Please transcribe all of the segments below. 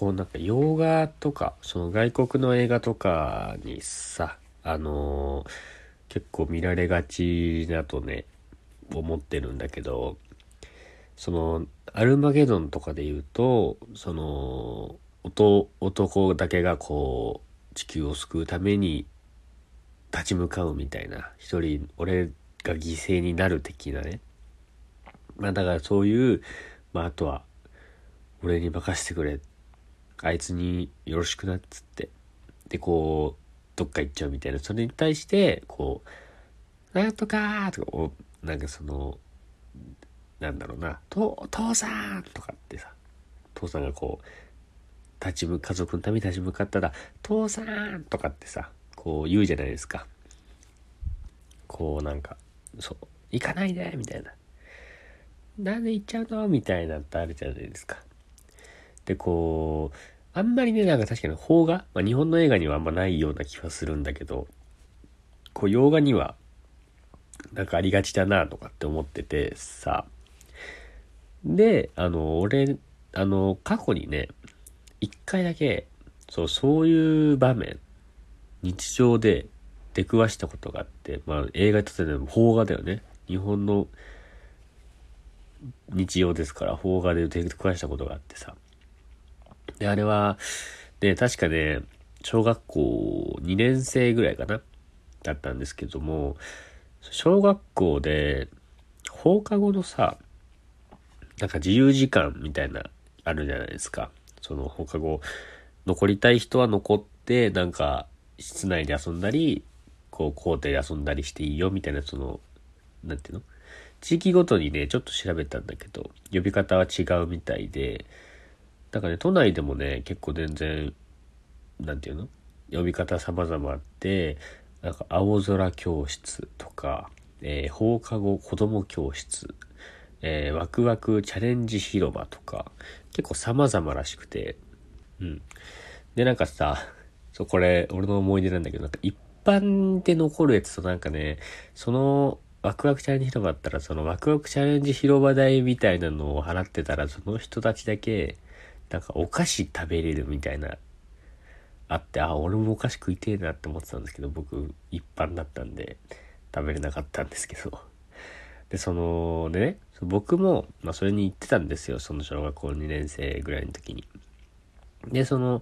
こうなんか洋画とか、その外国の映画とかにさ、あのー結構見られがちだとね、思ってるんだけど、その、アルマゲドンとかで言うと、その、男だけがこう、地球を救うために立ち向かうみたいな、一人、俺が犠牲になる的なね。まあだからそういう、まああとは、俺に任せてくれっ。あいつによろしくなっつって。で、こう、どっか行っちゃうみたいな。それに対して、こう、なんとかとか、おなんかその、なんだろうな、と、父さんとかってさ、父さんがこう、立ち向、家族のために立ち向かったら、父さんとかってさ、こう言うじゃないですか。こうなんか、そう、行かないでみたいな。なんで行っちゃうの？みたいなってあるじゃないですか。で、こう、あんまりね、なんか確かに邦画、まあ、日本の映画にはあんまないような気はするんだけど、こう、洋画には、なんかありがちだなとかって思っててさ。で、あの、俺、あの、過去にね、一回だけ、そう、そういう場面、日常で出くわしたことがあって、まあ映画とてでも邦画だよね。日本の日常ですから、邦画で出くわしたことがあってさ。で、あれは、で、確かね、小学校2年生ぐらいかなだったんですけども、小学校で放課後のさ、なんか自由時間みたいな、あるじゃないですか。その放課後、残りたい人は残って、なんか、室内で遊んだり、こう、校庭で遊んだりしていいよ、みたいな、その、なんていうの？地域ごとにね、ちょっと調べたんだけど、呼び方は違うみたいで、だからね、都内でもね、結構全然、なんていうの？呼び方様々あって、なんか青空教室とか、えー放課後子供教室、えーワクワクチャレンジ広場とか、結構様々らしくて、うん。で、なんかさ、そう、これ、俺の思い出なんだけど、なんか一般で残るやつとなんかね、その、ワクワクチャレンジ広場だったら、そのワクワクチャレンジ広場代みたいなのを払ってたら、その人たちだけ、なんかお菓子食べれるみたいな、あって、あ、俺もお菓子食いてえなって思ってたんですけど、僕、一般だったんで、食べれなかったんですけど。で、その、でね、僕も、まあ、それに行ってたんですよ。その小学校2年生ぐらいの時に。で、その、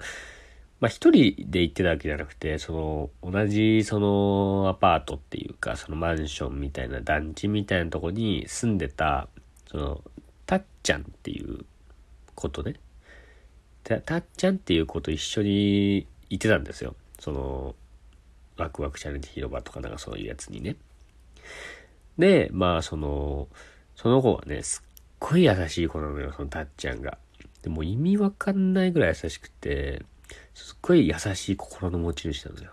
まあ、一人で行ってたわけじゃなくて、その、同じ、その、アパートっていうか、そのマンションみたいな団地みたいなとこに住んでた、その、たっちゃんっていうことね。たたっちゃんっていう子と一緒に行ってたんですよ。その、ワクワクチャレンジ広場とかなんかそういうやつにね。で、まあ、その、その子はね、すっごい優しい子なのよ、そのたっちゃんが。でも意味わかんないぐらい優しくて、すっごい優しい心の持ち主なのよ。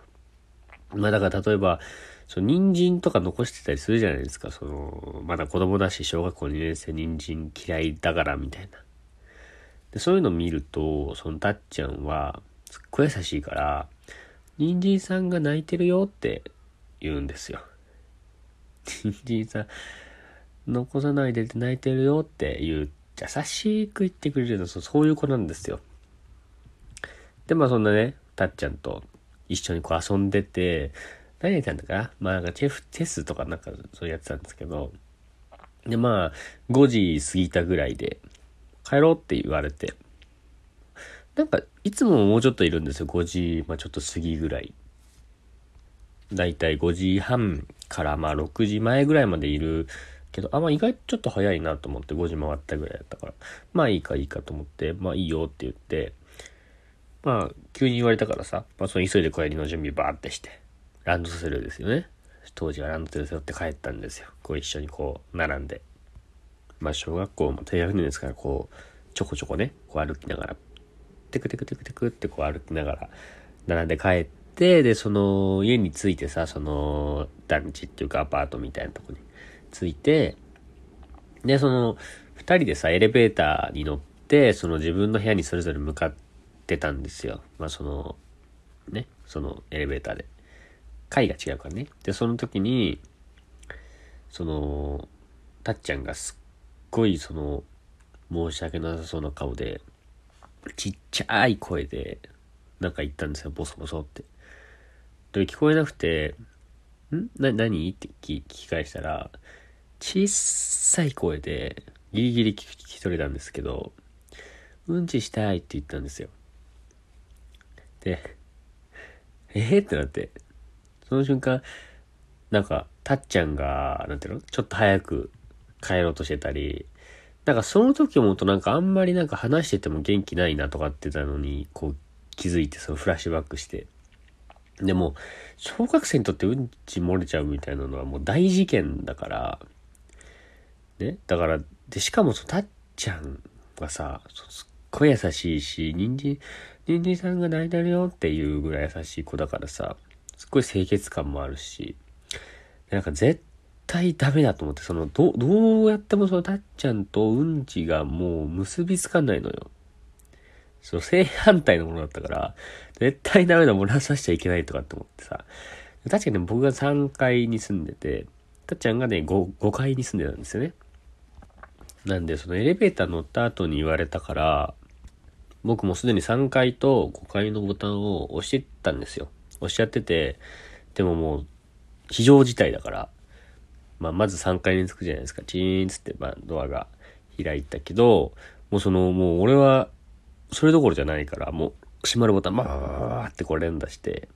まあだから例えば、その人参とか残してたりするじゃないですか。その、まだ子供だし、小学校2年生人参嫌いだからみたいな。で、そういうのを見ると、そのたっちゃんは、すっごい優しいから、人参さんが泣いてるよって言うんですよ。人参さん、残さないでって泣いてるよって言う、優しく言ってくれるの、そうそういう子なんですよ。で、まあそんなね、たっちゃんと一緒にこう遊んでて、何やったんだかな？まあなんかチェフ、チェスとかなんかそうやってたんですけど、でまあ、5時過ぎたぐらいで、帰ろうって言われて、なんか、いつももうちょっといるんですよ。5時、まあちょっと過ぎぐらい。だいたい5時半からまあ6時前ぐらいまでいるけど、あ、まあ意外とちょっと早いなと思って5時回ったぐらいだったから、まあいいかいいかと思って、まあいいよって言って、まあ急に言われたからさ、まあその急いで帰りの準備バーってして、ランドセルですよね。当時はランドセル背負って帰ったんですよ。こう一緒にこう並んで。まあ小学校も低学年ですから、こう、ちょこちょこね、こう歩きながら、テクテクテクテクってこう歩きながら、並んで帰って、で、その家に着いてさ、その団地っていうかアパートみたいなとこに着いて、で、その二人でさ、エレベーターに乗って、その自分の部屋にそれぞれ向かってたんですよ。まあその、ね、そのエレベーターで。階が違うからね。で、その時に、その、たっちゃんがすごいその、申し訳なさそうな顔で、ちっちゃい声で、なんか言ったんですよ、ボソボソって。で、聞こえなくて、ん？な、何？って聞き返したら、小さい声で、ギリギリ聞き取れたんですけど、うんちしたいって言ったんですよ。で、え？ー、ってなって、その瞬間、なんか、たっちゃんが、なんていうの？ちょっと早く帰ろうとしてたり、なんかその時思うとなんかあんまりなんか話してても元気ないなとかってたのに、こう気づいてそのフラッシュバックして。でも、小学生にとってうんち漏れちゃうみたいなのはもう大事件だから、ね。だから、で、しかもそたっちゃんがさ、すっごい優しいし、人参、人参さんが泣いてるよっていうぐらい優しい子だからさ、すっごい清潔感もあるし、なんか絶対ダメだと思って、その、ど、どうやってもそのたっちゃんとうんちがもう結びつかないのよ。そう、正反対のものだったから、絶対ダメだ、漏らさせちゃいけないとかって思ってさ。確かに、ね、僕が3階に住んでて、たっちゃんがね5、5階に住んでたんですよね。なんで、そのエレベーター乗った後に言われたから、僕もすでに3階と5階のボタンを押してたんですよ。押しちゃってて、でももう、非常事態だから、まあ、まず3階に着くじゃないですか。チーンつって、まあ、ドアが開いたけど、もうその、もう俺は、それどころじゃないから、もう、閉まるボタン、まーってこう連打して、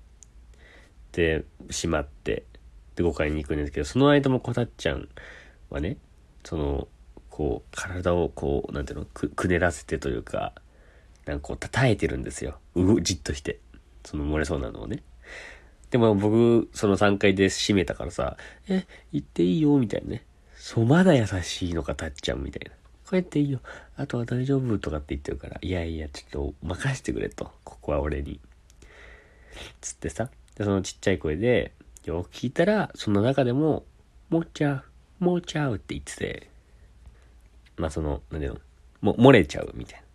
で、閉まって、で、5階に行くんですけど、その間もこたっちゃんはね、その、こう、体をこう、なんていうの、く、くねらせてというか、なんかこう、叩いてるんですよ。う、じっとして。その漏れそうなのをね。でも僕、その3階で閉めたからさ、え、行っていいよ、みたいなね。そう、まだ優しいのか、たっちゃん、みたいな。帰っていいよ。あとは大丈夫とかって言ってるから、いやいや、ちょっと任せてくれと。ここは俺に。つってさ、そのちっちゃい声で、よく聞いたら、その中でも、もうちゃう、もうちゃうって言ってて、まあその、なんだよ、も、漏れちゃうみたいな。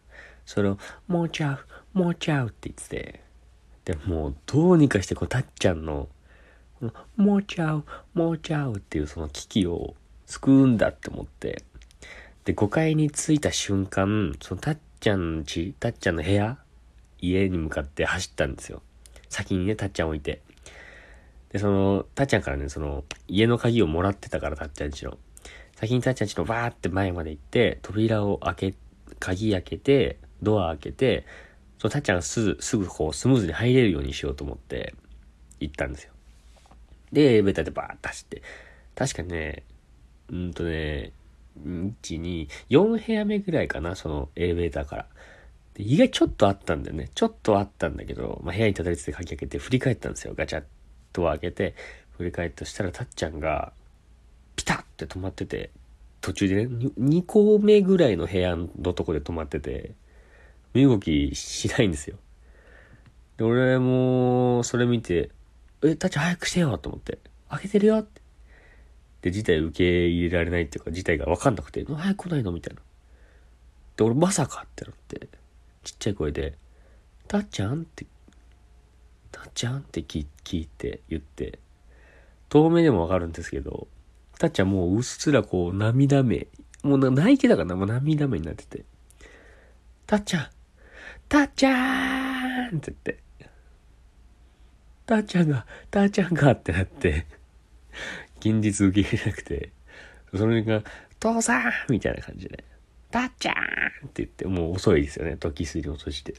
それを、もうちゃう、もうちゃうって言ってて、でもうどうにかしてこうたっちゃんの「もうちゃうもうちゃう」っていうその危機を救うんだって思ってで5階に着いた瞬間そのたっちゃんちたっちゃんの部屋家に向かって走ったんですよ。先にねたっちゃん置いて。でそのたっちゃんからねその家の鍵をもらってたからたっちゃんちの。先にたっちゃんちのバーって前まで行って扉を開け鍵開けてドア開けてそのたっちゃんがすぐ、すぐこうスムーズに入れるようにしようと思って行ったんですよ。で、エレベーターでバーッと走って。確かにね、うんとね、1、2、4部屋目ぐらいかな、そのエレベーターから。で意外ちょっとあったんだよね。ちょっとあったんだけど、まあ、部屋にたどり着いて鍵開けて振り返ったんですよ。ガチャッと開けて、振り返ったとしたらたっちゃんが、ピタッて止まってて、途中でね、2個目ぐらいの部屋のとこで止まってて、身動きしないんですよ。で、俺も、それ見て、え、たち早くしてよと思って、開けてるよって。で、事態受け入れられないっていうか、事態がわかんなくて、早く来ないの？みたいな。で、俺まさかってなって、ちっちゃい声で、たっちゃん？って、たっちゃん？って聞いて言って、遠目でもわかるんですけど、たっちゃんもううっすらこう涙目、もう泣いてたかな？もう涙目になってて、たっちゃん？たっちゃーんって言って、たっちゃんが、たっちゃんがってなって、近日受け入れなくて、それが、父さんみたいな感じで、たっちゃんって言って、もう遅いですよね。時すり落として。で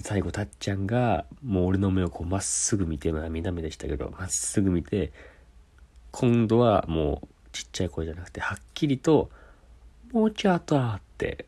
最後、たっちゃんが、もう俺の目をこうまっすぐ見て、涙目でしたけど、まっすぐ見て、今度はもうちっちゃい声じゃなくて、はっきりと、もうちょっとって